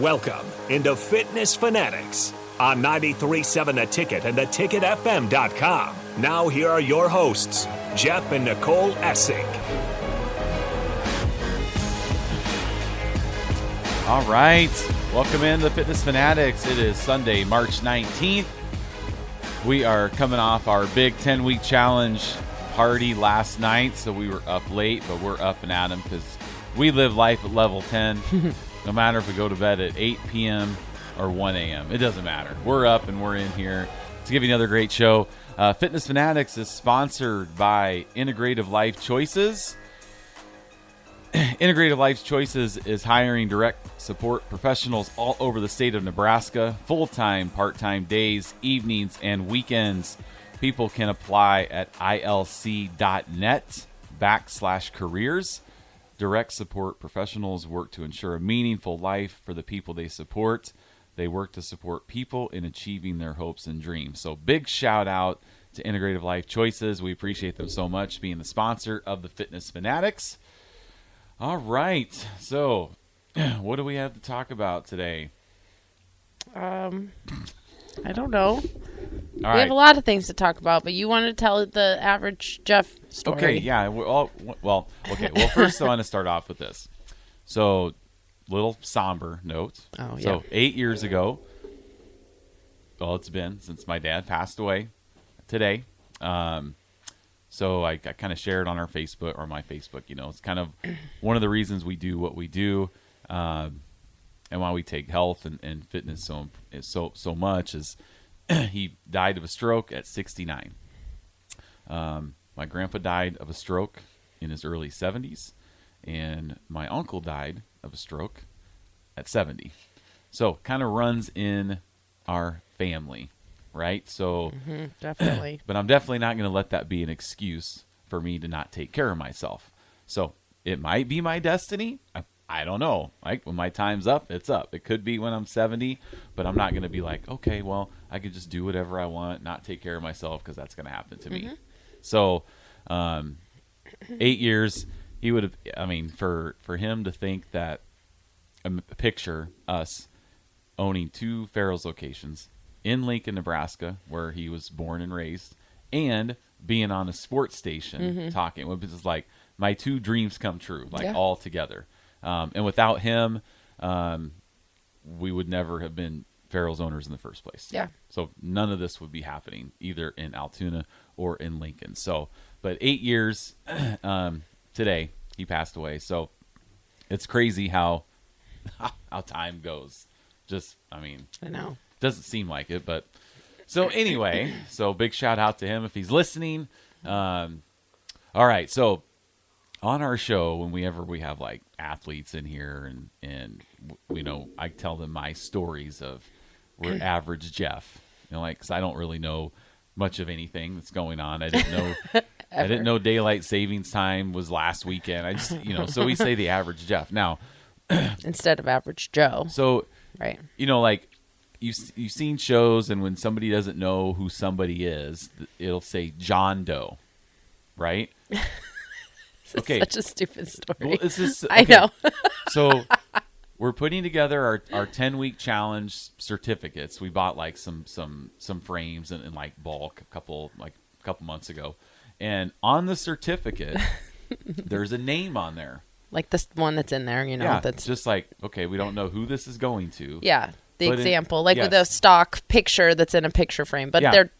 Welcome into Fitness Fanatics on 93.7 The Ticket and theticketfm.com. Now, here are your hosts, Jeff and Nicole Essig. All right. Welcome in to Fitness Fanatics. It is Sunday, March 19th. We are coming off our big 10 week challenge party last night, so we were up late, but we're up and at 'em because we live life at level 10. no matter if we go to bed at 8 p.m. or 1 a.m., it doesn't matter. We're up and we're in here to give you another great show. Uh, Fitness Fanatics is sponsored by Integrative Life Choices. Integrative Life Choices is hiring direct support professionals all over the state of Nebraska, full time, part time days, evenings, and weekends. People can apply at ilc.net backslash careers. Direct support professionals work to ensure a meaningful life for the people they support. They work to support people in achieving their hopes and dreams. So, big shout out to Integrative Life Choices. We appreciate them so much being the sponsor of the Fitness Fanatics. All right. So, what do we have to talk about today? Um, I don't know. All we right. have a lot of things to talk about, but you want to tell the average Jeff story. Okay, yeah. We're all, well, okay. Well, first, I want to start off with this. So, little somber note. Oh, yeah. So, eight years ago, well, it's been since my dad passed away today. Um, so, I, I kind of shared on our Facebook or my Facebook, you know, it's kind of one of the reasons we do what we do. Um, and why we take health and, and fitness so so so much is he died of a stroke at 69. Um, my grandpa died of a stroke in his early 70s, and my uncle died of a stroke at 70. So, kind of runs in our family, right? So, Mhm, definitely. but I'm definitely not going to let that be an excuse for me to not take care of myself. So, it might be my destiny. I, I don't know. Like when my time's up, it's up. It could be when I'm 70, but I'm not going to be like, okay, well, I could just do whatever I want, not take care of myself because that's going to happen to me. Mm-hmm. So, um, eight years, he would have. I mean, for for him to think that a m- picture us owning two Farrell's locations in Lincoln, Nebraska, where he was born and raised, and being on a sports station mm-hmm. talking. It was like my two dreams come true, like Yeah. all together. Um, and without him, um, we would never have been Farrell's owners in the first place. Yeah. So none of this would be happening either in Altoona or in Lincoln. So, but eight years um, today, he passed away. So it's crazy how how time goes. Just, I mean, I know. doesn't seem like it, but so anyway, so big shout out to him if he's listening. Um, all right, so on our show, when we ever we have like athletes in here, and and you know, I tell them my stories of we're average Jeff, you know, like because I don't really know much of anything that's going on. I didn't know. I didn't know daylight savings time was last weekend. I just, you know, so we say the average Jeff. Now, Instead of average Joe, so right? you know, like you you've seen shows, and when somebody doesn't know who somebody is, it'll say John Doe, right? Okay. Such a stupid story. Well, this is I know. so we're putting together our, our 10 week challenge certificates. We bought like some some some frames in, in like bulk a couple like a couple months ago, and on the certificate there's a name on there. like this one that's in there, you know, yeah, that's just like okay, we don't know who this is going to. yeah, the But in- example, like with a stock picture that's in a picture frame, but Yeah. they're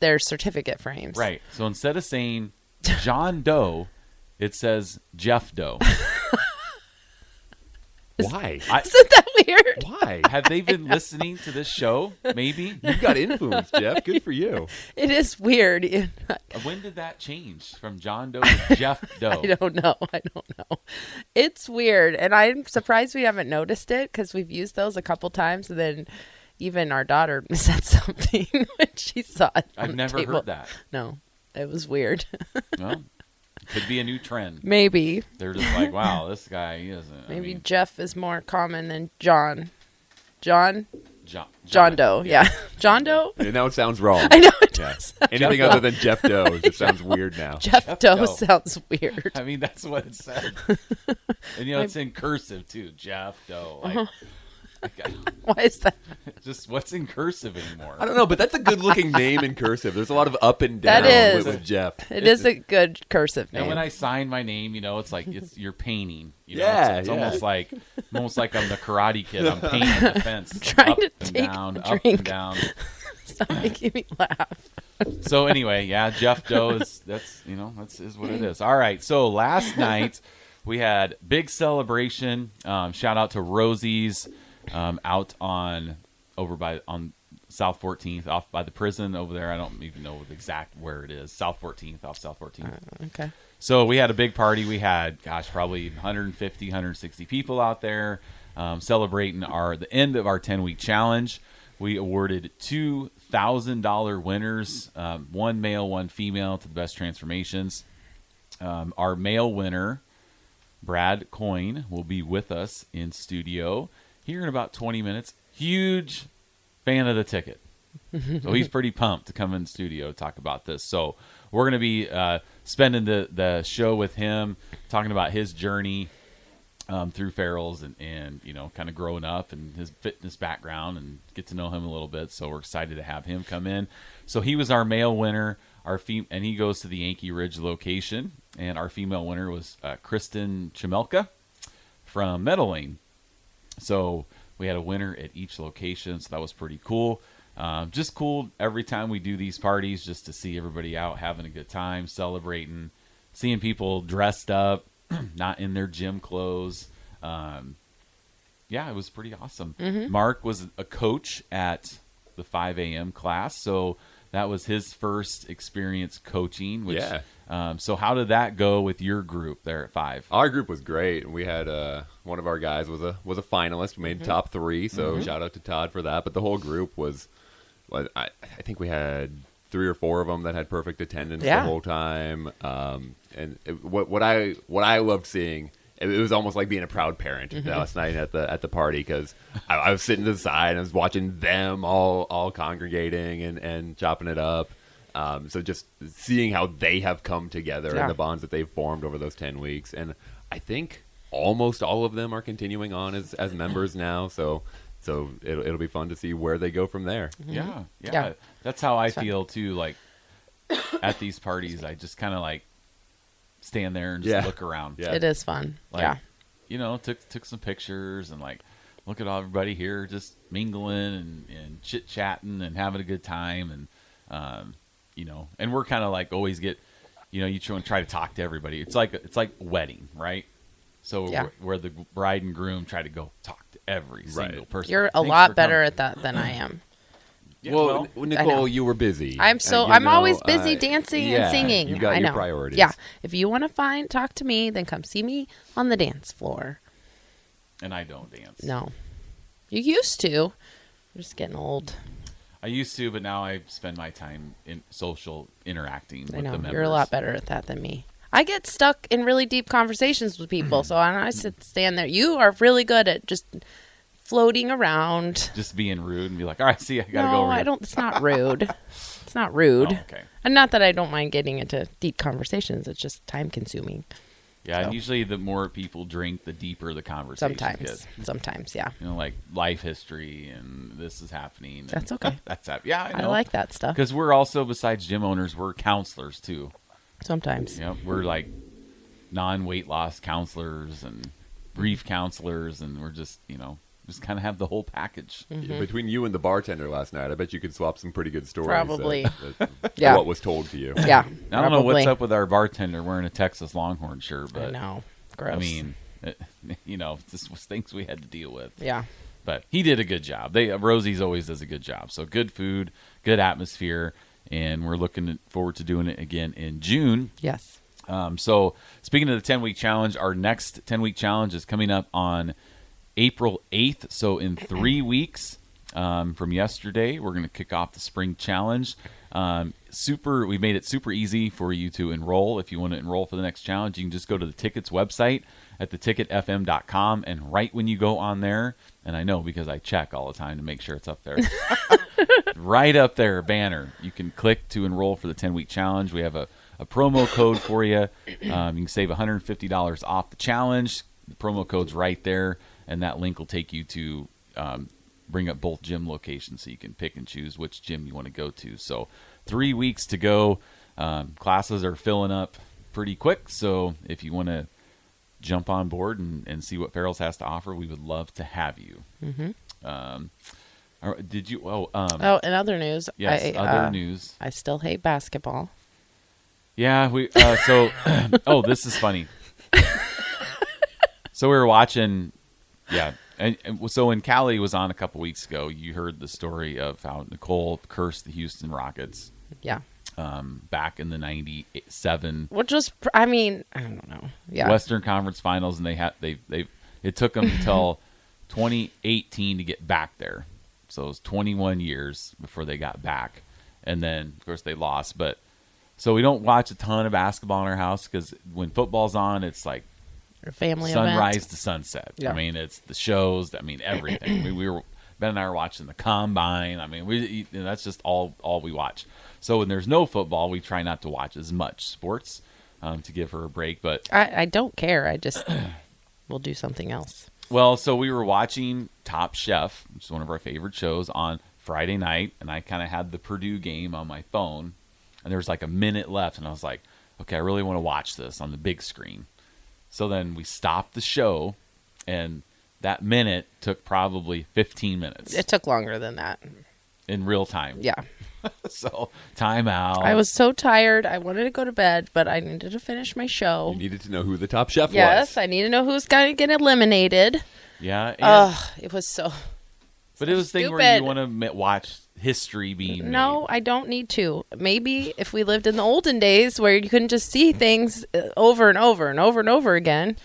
they're certificate frames, Right. So instead of saying John Doe, it says Jeff Doe. Why? I, Isn't that weird? Why? have they been listening to this show? Maybe. You got influence, Jeff. Good for you. It is weird. Uh, when did that change from John Doe to Jeff Doe? I don't know. I don't know. It's weird, and I'm surprised we haven't noticed it because we've used those a couple times, and then even our daughter said something when she saw it. on I've the never table. heard that. No, it was weird. Well, could be a new trend. Maybe, They're just like, wow, this guy he doesn't. I maybe mean, Jeff is more common than John. John, John, John Doe. Yeah, John Doe. And now it sounds wrong. I know it Yeah. does. Anything Jeff other than Jeff Doe just sounds weird now. Jeff, Jeff Doe Doe. sounds weird. I mean, that's what it said. and you know, it's in cursive too. Jeff Doe. Like, uh-huh. Why is that? Just what's in cursive anymore? I don't know, but that's a good looking name in cursive. There's a lot of up and down That is. With, with Jeff. It is a good cursive And when I sign my name, you know, it's like it's you're painting. You know, Yeah, it's, it's yeah. almost like almost like I'm the Karate Kid. I'm painting the fence. trying up to and take down, a up and drink. down. Stop making me laugh. So anyway, yeah, Jeff Doe is that's you know that's is what it is. All right, so last night we had big celebration. Um, shout out to Rosie's um, out on over by on South 14th off by the prison over there. I don't even know the exact where it is. South 14th off South 14th. Okay. So we had a big party. We had, gosh, probably 150, 160 people out there um, celebrating our the end of our 10 week challenge. We awarded two thousand dollar winners, um, one male, one female, to the best transformations. Um, our male winner, Brad Coyne, will be with us in studio here in about 20 minutes. Huge fan of the ticket. so he's pretty pumped to come in studio to talk about this. So we're going to be uh, spending the, the show with him, talking about his journey um, through Farrell's and, and you know kind of growing up and his fitness background and get to know him a little bit. So we're excited to have him come in. So he was our male winner, our fem- and he goes to the Yankee Ridge location, and our female winner was uh, Kristen Chamelka from Meadow Lane. So we had a winner at each location, so that was pretty cool. Um, just cool every time we do these parties, just to see everybody out having a good time, celebrating, seeing people dressed up, not in their gym clothes. Um, yeah, it was pretty awesome. Mark was a coach at the 5 a.m. class, so that was his first experience coaching. Which, Yeah. Um, so how did that go with your group there at five? Our group was great. We had uh, one of our guys was a was a finalist. We made top three, so shout out to Todd for that. But the whole group was, well, I, I think we had three or four of them that had perfect attendance Yeah. the whole time. Um, and it, what what I what I loved seeing. It it was almost like being a proud parent last night at the at the party because I, I was sitting to the side and I was watching them all all congregating and, and chopping it up. Um, so just seeing how they have come together Yeah. and the bonds that they've formed over those 10 weeks. And I think almost all of them are continuing on as, as members now. So, so it'll, it'll be fun to see where they go from there. Yeah, yeah, Mm-hmm. Yeah. That's how I fun. feel too. Like at these parties, I just kind of like stand there and just Yeah. look around. Yeah. It is fun. Like, yeah. you know, took took some pictures and like look at all everybody here just mingling and, and chit chatting and having a good time and um, you know, and we're kind of like always get, you know, you try and try to talk to everybody. It's like it's like wedding, right? So Yeah. where, where the bride and groom try to go talk to every Right. single person. You're a Thanks lot better coming. at that than I am. Yeah, well, well, N- I know. Nicole, you were busy. I'm so you I'm know, always busy uh, dancing yeah, and singing. You got I your know. priorities. Yeah. If you want to find talk to me, then come see me on the dance floor. and I don't dance. No. You used to. You're just getting old. I used to, but now I spend my time in social interacting with I know. the members. You're a lot better at that than me. I get stuck in really deep conversations with people, so I, I sit stand there. You are really good at just floating around. Just being rude and be like, "All right, see, I gotta no, go." Over I don't. It's not rude. it's not rude. Oh, okay. And not that I don't mind getting into deep conversations. It's just time consuming. Yeah, So. and usually the more people drink, the deeper the conversation Sometimes. gets. Sometimes, yeah. You know, like life history and this is happening. That's okay. That's hap- yeah, I I, like that stuff. because we're also besides gym owners, we're counselors too. Sometimes. You know, we're like non-weight loss counselors and grief counselors, and we're just you know just kind of have the whole package. Mm-hmm. Between you and the bartender last night, I bet you could swap some pretty good stories. Probably. uh, that- Yeah. What was told to you. Yeah. I don't know what's up with our bartender wearing a Texas Longhorn shirt, I but know. Gross. I mean, it, you know, this was things we had to deal with. yeah. But he did a good job. They Rosie's always does a good job. So good food, good atmosphere, and we're looking forward to doing it again in June. Yes. Um, so speaking of the ten week challenge, our next ten week challenge is coming up on April eighth. So in three weeks um, from yesterday, we're going to kick off the spring challenge. Um, super, we made it super easy for you to enroll. If you want to enroll for the next challenge, you can just go to the tickets website at theticketfm.com, and right when you go on there, and I know because I check all the time to make sure it's up there. right up there, banner. You can click to enroll for the 10 week challenge. We have a, a promo code for you. Um, you can save $150 off the challenge. The promo code's right there, and that link will take you to um, bring up both gym locations so you can pick and choose which gym you want to go to. So three weeks to go. Um, classes are filling up pretty quick. So if you want to jump on board and, and see what Farrell's has to offer, we would love to have you. Mm-hmm. Um, did you? Oh, um, Oh, in other news, yes. I, other uh, news. I still hate basketball. Yeah, we. Uh, so, oh, this is funny. so we were watching, yeah, and, and so when Callie was on a couple weeks ago, you heard the story of how Nicole cursed the Houston Rockets Yeah, um, back in the '97 which was, I mean, I don't know. Yeah, Western Conference Finals, and they had they they it took them until 2018 to get back there. So it was 21 years before they got back, and then of course they lost. But so we don't watch a ton of basketball in our house because when football's on, it's like Your family sunrise event. to sunset. Yeah. I mean, it's the shows. I mean, everything. we, we were Ben and I were watching the combine. I mean, we you know, that's just all all we watch. So when there's no football, we try not to watch as much sports um, to give her a break. But I, I don't care. I just will do something else. Well, so we were watching Top Chef, which is one of our favorite shows, on Friday night, and I kind of had the Purdue game on my phone, and there was like a minute left, and I was like, okay, I really want to watch this on the big screen. So then we stopped the show, and that minute took probably 15 minutes It took longer than that. in real time. Yeah, So time out. I was so tired. I wanted to go to bed, but I needed to finish my show. You needed to know who the top chef was. Yes, was. I need to know who's going to get eliminated. yeah, and- Ugh, it was so. but it was a thing where stupid. you want to watch history being No, made. I don't need to. Maybe if we lived in the olden days where you couldn't just see things uh, over and over and over and over again.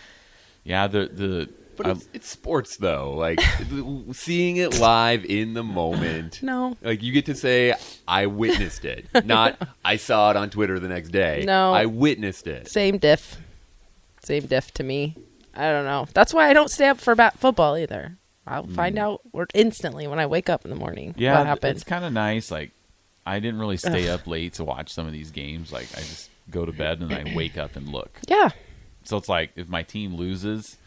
Yeah, the the But it's, it's sports though. Like seeing it live in the moment. No. Like you get to say, I witnessed it. Not I saw it on Twitter the next day. No. I witnessed it. Same diff. Same diff to me. I don't know. That's why I don't stay up for bat- football either. I'll find out or- instantly when I wake up in the morning Mm. Yeah, what happened. it's kind of nice. Like, I didn't really stay up late to watch some of these games. Like, I just go to bed and I wake up and look. Yeah. So it's like if my team loses,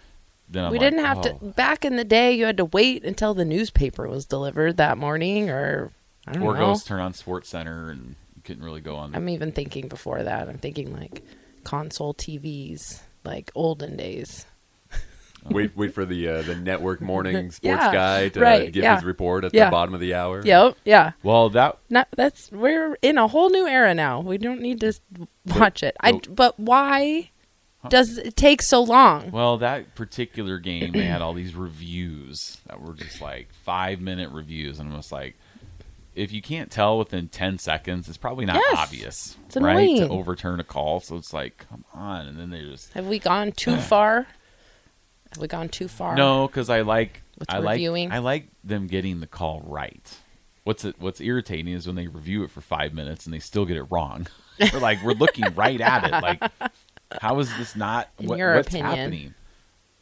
then I'm we like, didn't have to. "Oh." Back in the day, you had to wait until the newspaper was delivered that morning, or I don't know. Or know. go turn on Sports Center and you couldn't really go on. I'm even thinking before that. I'm thinking like console TVs, like olden days. Wait, wait for the uh, the network morning sports Yeah, guy to right, give yeah. his report at Yeah. the bottom of the hour. Yep. Yeah. well, that Not that's we're in a whole new era now. We don't need to watch it. I but why does it take so long? well that particular game they had all these reviews that were just like five minute reviews, and I'm just like. If you can't tell within ten seconds, it's probably not Yes. obvious, It's right? To overturn a call, so it's like, come on, and then they just Have we gone too far? Have we gone too far? No, because I like With I reviewing? like I like them getting the call right. What's it? What's irritating is when they review it for five minutes and they still get it wrong. we're like we're looking right at it. Like, how is this not? In what- your what's opinion. happening?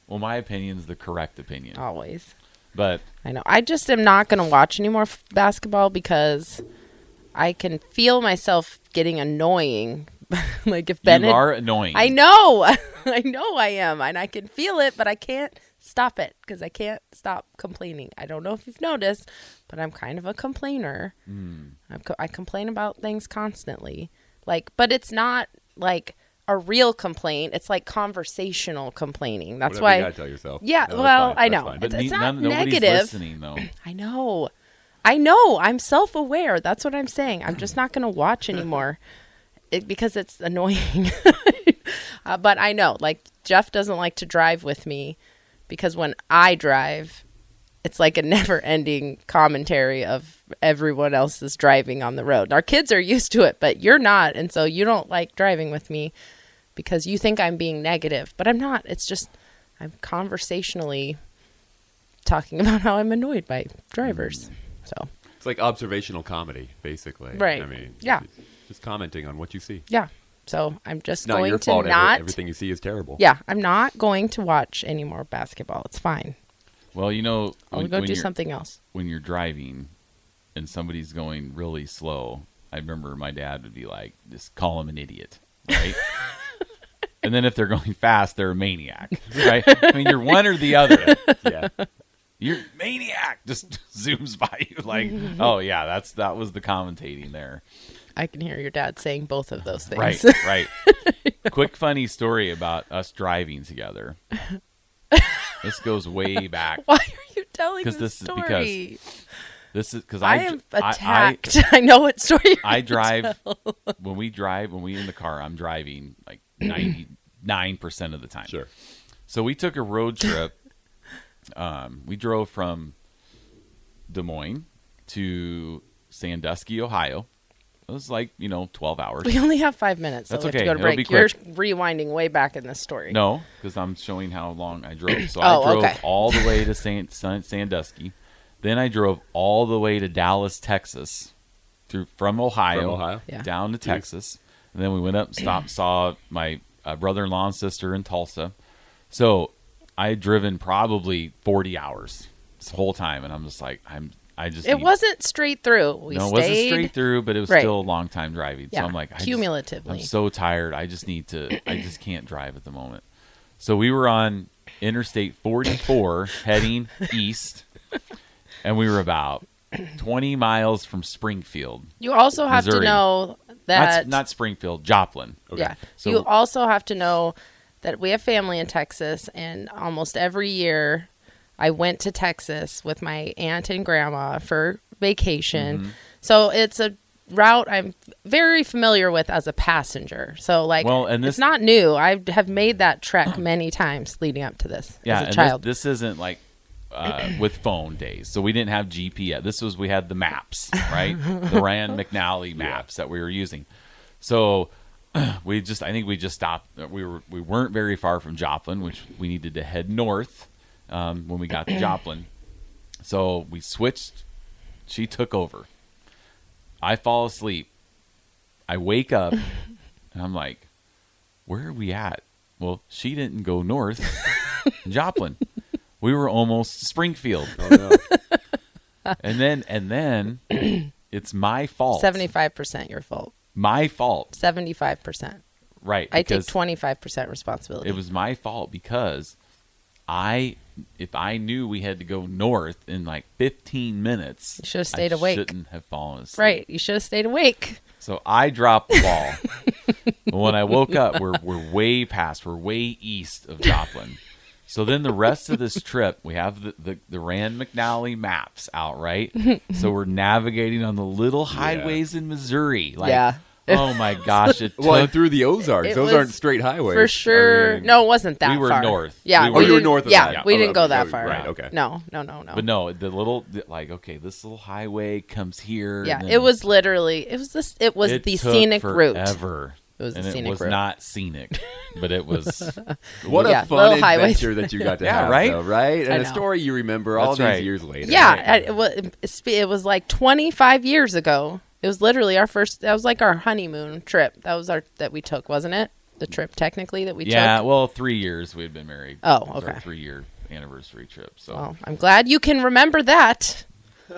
Well, my opinion is the correct opinion, Always. but I know. I just am not going to watch any more f- basketball because I can feel myself getting annoying. like if Bennett, you are annoying. I know, I know I am, and I can feel it, but I can't stop it because I can't stop complaining. I don't know if you've noticed, but I'm kind of a complainer. Hmm. I'm co- I complain about things constantly, like, but it's not like a real complaint. It's like conversational complaining. That's Whatever why. you gotta tell yourself. Yeah, No, well. I know. fine. But It's- it's not none, negative. listening though. I know. I know. I'm self aware. That's what I'm saying. I'm just not going to watch anymore it, because it's annoying. uh, but I know, like, Jeff doesn't like to drive with me because when I drive, it's like a never ending commentary of everyone else's driving on the road. Our kids are used to it, but you're not. And so you don't like driving with me because you think I'm being negative, but I'm not. It's just I'm conversationally talking about how I'm annoyed by drivers. So, It's like observational comedy, basically. Right. I mean, Yeah. Just commenting on what you see. yeah. So I'm just not going your to fault. every- not. everything you see is terrible. Yeah, I'm not going to watch any more basketball. It's fine. Well, you know, I'll when, go when do something else. when you're driving and somebody's going really slow, I remember my dad would be like, just call him an idiot, right? and then if they're going fast, they're a maniac, right? I mean, you're one or the other. yeah. you're maniac just zooms by you like mm-hmm. oh yeah that's that was the commentating there I can hear your dad saying both of those things. right right quick funny story about us driving together this goes way back Why are you telling this this is story? this is because I, I, am I- I- attacked. I, know what story. You're I drive tell. when we drive when we in the car. I'm driving like ninety nine percent of the time. Sure. So we took a road trip. um, we drove from Des Moines to Sandusky, Ohio. It was like you know twelve hours. We only have five minutes. So That's we have okay. to go to It'll be break. You're rewinding way back in this story. No, because I'm showing how long I drove. So Oh, I drove okay. all the way to San, San, Sandusky. Then I drove all the way to Dallas, Texas, through from Ohio, From Ohio? Yeah. down to Texas, and then we went up, stopped, saw my uh, brother-in-law and sister in Tulsa. So I had driven probably 40 hours this whole time, and I'm just like, I'm, I just It need- wasn't straight through. We no, it stayed. wasn't straight through, but it was Right. still a long time driving. Yeah, So I'm like, I just- cumulatively. I'm so tired. I just need to. I just can't drive at the moment. So we were on Interstate 44 heading east, and we were about 20 miles from Springfield. You also have Missouri. to know that not Springfield, Joplin. yeah. So- you also have to know that we have family in Texas, and almost every year, I went to Texas with my aunt and grandma for vacation. Mm-hmm. So it's a route I'm very familiar with as a passenger. So like, Well, and this, it's not new. I have made that trek many times leading up to this Yeah, as a child. This, this isn't like uh, with phone days. So we didn't have GPS. This was we had the maps, right? the Rand McNally maps that we were using. So we just I think we just stopped. We were we weren't very far from Joplin, which we needed to head north um, when we got to Joplin. So we switched. She took over. I fall asleep. I wake up and I'm like, where are we at? Well, she didn't go north. Joplin. We were almost Springfield. Oh, no. And then and then it's my fault. Seventy-five percent your fault. My fault. Seventy-five percent. Right. I take twenty-five percent responsibility. It was my fault because I if I knew we had to go north in like 15 minutes, You should've stayed I awake. Shouldn't have fallen asleep. right. You should have stayed awake. So I dropped the ball. when I woke up, we're we're way past, we're way east of Joplin. So then the rest of this trip, we have the, the, the Rand McNally maps out, right? So we're navigating on the little highways in Missouri. Like, Yeah. oh my gosh, it well, took through the Ozarks. It Those was aren't straight highways. For sure. I mean- no, it wasn't that We were far. north. Yeah. We we were- Oh, you were didn't- north of Yeah, that. we Oh, didn't go okay. that Oh, far. right, okay. No, no, no, no. But no, the little the- like okay, this little highway comes here. yeah, and it was literally it was this it was it the took scenic route. forever. It was the and scenic it was route. not scenic, but it was. What Yeah, a fun little highways. adventure that you got to Yeah, have, right? though, right? And I a know. story you remember all That's these right. years later. Yeah, Right. I- it was it was like 25 years ago. It was literally our first that was like our honeymoon trip. That was our that we took, wasn't it? The trip technically that we yeah, took. Yeah, well, three years we had been married. Oh, It was our okay. three year anniversary trip. So Well, I'm glad you can remember that.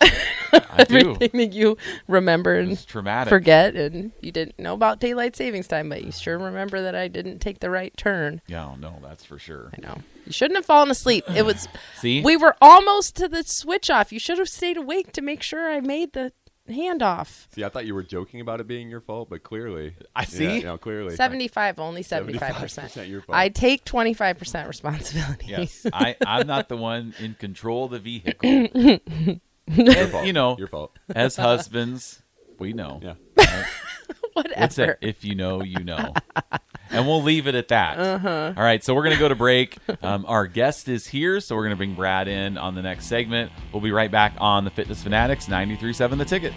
I do. Everything that you remember and traumatic. forget and you didn't know about daylight savings time, but you sure remember that I didn't take the right turn. Yeah, oh, no, that's for sure. I know. You shouldn't have fallen asleep. It was See, we were almost to the switch off. You should have stayed awake to make sure I made the handoff. See, I thought you were joking about it being your fault, but clearly, I see. Yeah, no, clearly, 75 only 75%. 75% your fault. I take 25% responsibility. yes, I, I'm not the one in control of the vehicle. and, Your fault. you know, your fault. as husbands, we know. Yeah. Whatever. What's that? If you know, you know. And we'll leave it at that. Uh-huh. All right, so we're going to go to break. Um, our guest is here, so we're going to bring Brad in on the next segment. We'll be right back on the Fitness Fanatics 93.7 The Ticket.